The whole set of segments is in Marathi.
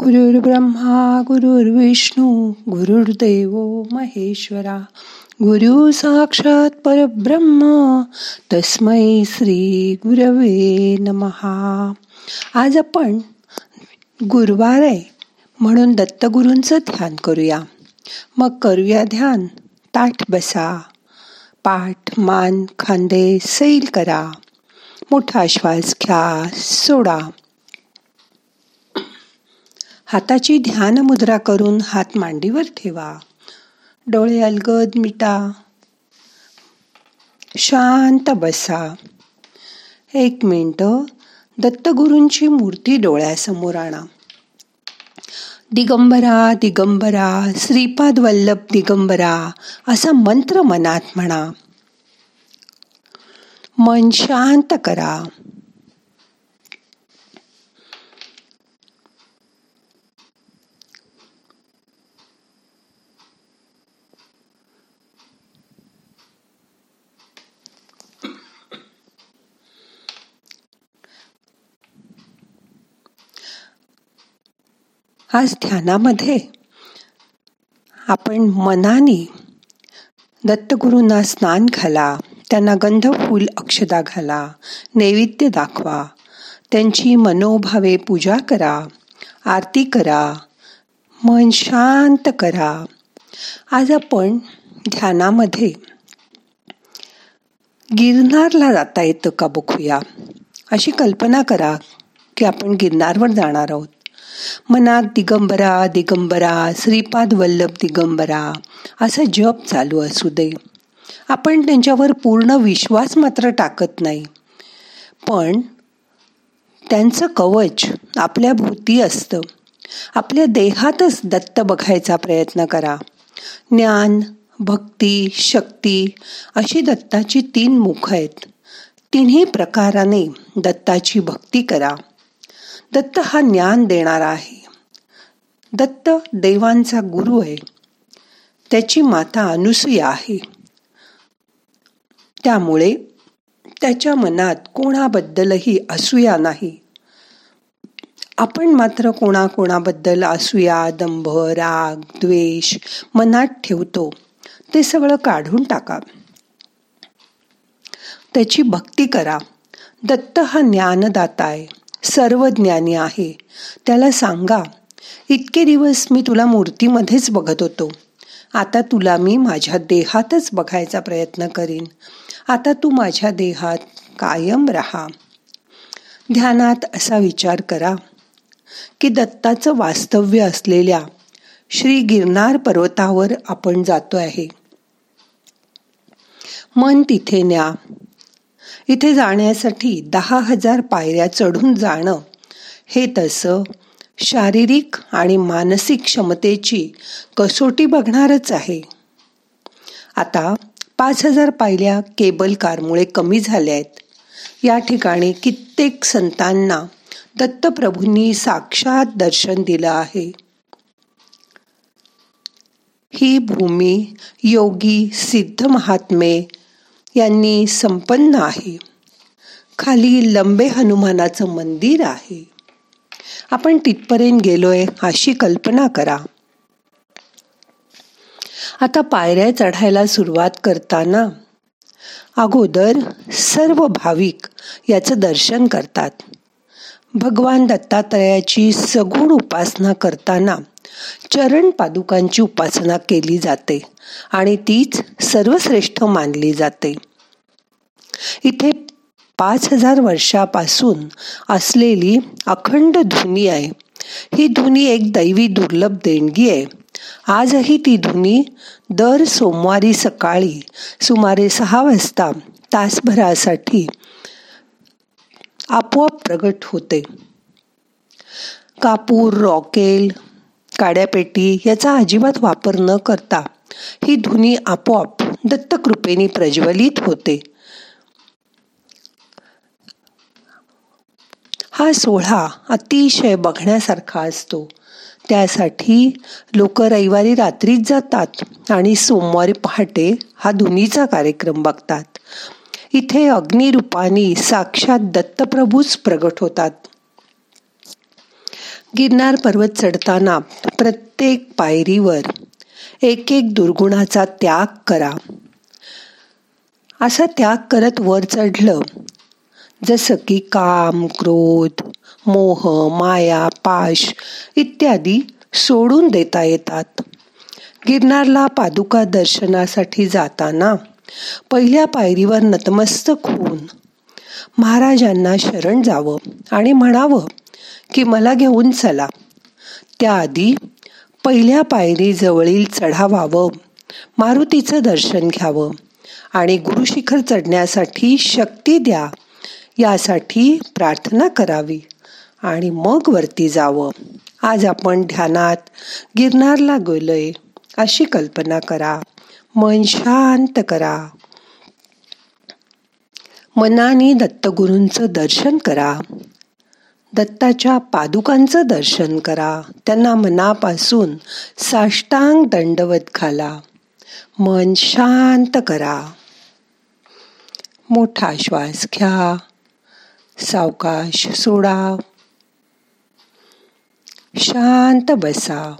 गुरुर्ब्रह्मा गुरुर्विष्णू गुरुर्देव महेश्वरा गुरु साक्षात परब्रह्म तस्मै श्री गुरवे नमहा आज आपण गुरुवार आहे म्हणून दत्तगुरूंचं ध्यान करूया. मग करूया ध्यान. ताठ बसा. पाठ मान खांदे सैल करा. मोठा श्वास घ्या सोडा. हाताची ध्यान मुद्रा करून हात मांडीवर ठेवा. डोळे अलगद मिटा. शांत बसा. एक मिनटं दत्तगुरूंची मूर्ती डोळ्यासमोर आणा. दिगंबरा दिगंबरा श्रीपाद वल्लभ दिगंबरा असा मंत्र मनात म्हणा. मन शांत करा. आज ध्यानामध्ये आपण मनाने दत्तगुरूंना स्नान घाला त्यांना गंध फूल अक्षदा घाला नैवेद्य दाखवा त्यांची मनोभावे पूजा करा आरती करा मन शांत करा. आज आपण ध्यानामध्ये गिरनारला जाता येतं का बघूया? अशी कल्पना करा की आपण गिरनारवर जाणार आहोत. मनात दिगंबरा दिगंबरा श्रीपाद वल्लभ दिगंबरा असा जप चालू असू दे. आपण त्यांच्यावर पूर्ण विश्वास मात्र टाकत नाही. पण त्यांचं कवच आपल्या भोवती असतं. आपल्या देहातच दत्त बघायचा प्रयत्न करा. ज्ञान भक्ती शक्ती अशी दत्ताची तीन मुख आहेत. तिन्ही प्रकाराने दत्ताची भक्ती करा. दत्त हा ज्ञान देणारा आहे. दत्त देवांचा गुरु आहे. त्याची माता अनुसूया आहे. त्यामुळे त्याच्या मनात कोणाबद्दलही असूया नाही. आपण मात्र कोणाकोणाबद्दल असूया दंभ राग द्वेष मनात ठेवतो ते सगळं काढून टाका. त्याची भक्ती करा. दत्त हा ज्ञानदाता आहे. सर्व ज्ञानी आहे. त्याला सांगा इतके दिवस मी तुला मूर्तीमध्येच बघत होतो. आता तुला मी माझ्या देहातच बघायचा प्रयत्न करीन. आता तू माझ्या देहात कायम राहा. ध्यानात असा विचार करा की दत्ताचं वास्तव्य असलेल्या श्री गिरनार पर्वतावर आपण जातो आहे. मन तिथे न्या. इथे जाण्यासाठी दहा हजार पायऱ्या चढून जाणं. हे तसं शारीरिक आणि मानसिक क्षमतेची कसोटी बघणारच आहे. आता पाच हजार पायऱ्या केबल कारमुळे कमी झाल्या आहेत या ठिकाणी कित्येक संतांना दत्तप्रभूंनी साक्षात दर्शन दिलं आहे. ही भूमी योगी सिद्ध महात्मे यांनी संपन्न आहे. खाली लंबे हनुमानाचं मंदिर आहे. आपण तिथपर्यंत गेलोय अशी कल्पना करा. आता पायऱ्या चढायला सुरुवात करताना अगोदर सर्व भाविक याचं दर्शन करतात. भगवान दत्तात्रयाची सगुण उपासना करताना चरण पादुकांची उपासना केली जाते आणि तीच सर्वश्रेष्ठ मानली जाते. इथे पाच हजार वर्षापासून असलेली अखंड धुनी आहे. ही धुनी एक दैवी दुर्लभ देणगी आहे. आजही ती धुनी दर सोमवारी सकाळी सुमारे सहा वाजता तासभरासाठी आपोआप प्रगट होते. कापूर रॉकेल काड्यापेटी याचा अजिबात वापर न करता ही धुनी आपोआप दत्तकृपेने प्रज्वलित होते. हा सोहळा अतिशय बघण्यासारखा असतो. त्यासाठी लोक रविवारी रात्रीच जातात आणि सोमवारी पहाटे हा धुनीचा कार्यक्रम बघतात. इथे अग्निरूपानी साक्षात दत्तप्रभूच प्रगट होतात. गिरनार पर्वत चढताना प्रत्येक पायरीवर एक एक दुर्गुणाचा त्याग करा. असा त्याग करत वर चढलं जसं की काम क्रोध मोह माया पाश इत्यादी सोडून देता येतात. गिरनारला पादुका दर्शनासाठी जाताना पहिल्या पायरीवर नतमस्तक होऊन महाराजांना शरण जावं आणि म्हणावं की मला घेऊन चला. त्याआधी पहिल्या पायरी जवळील चढावावं मारुतीचं दर्शन घ्यावं आणि गुरुशिखर चढण्यासाठी शक्ती द्या. यासाठी प्रार्थना करावी आणि मग वरती जावं. आज आपण ध्यानात गिरनारला गेलोय अशी कल्पना करा. मन शांत करा. मनाने दत्तगुरूंचं दर्शन करा. दत्ताच्या पादुकांचं दर्शन करा. त्यांना मनापासून साष्टांग दंडवत घाला. मन शांत करा. मोठा श्वास घ्या. सावकाश सोडा. शांत बसा.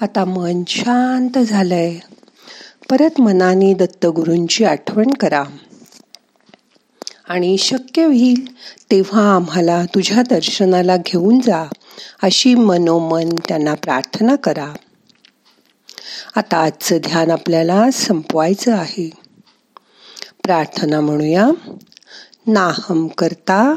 आता मन शांत झालंय. परत मनाने दत्तगुरूंची आठवण करा. आणि शक्य होईल तेव्हा आम्हाला तुझ्या दर्शनाला घेऊन जा अशी मनोमन त्यांना प्रार्थना करा. आता आजचं ध्यान आपल्याला संपवायचं आहे. प्रार्थना म्हणूया. नाहम करता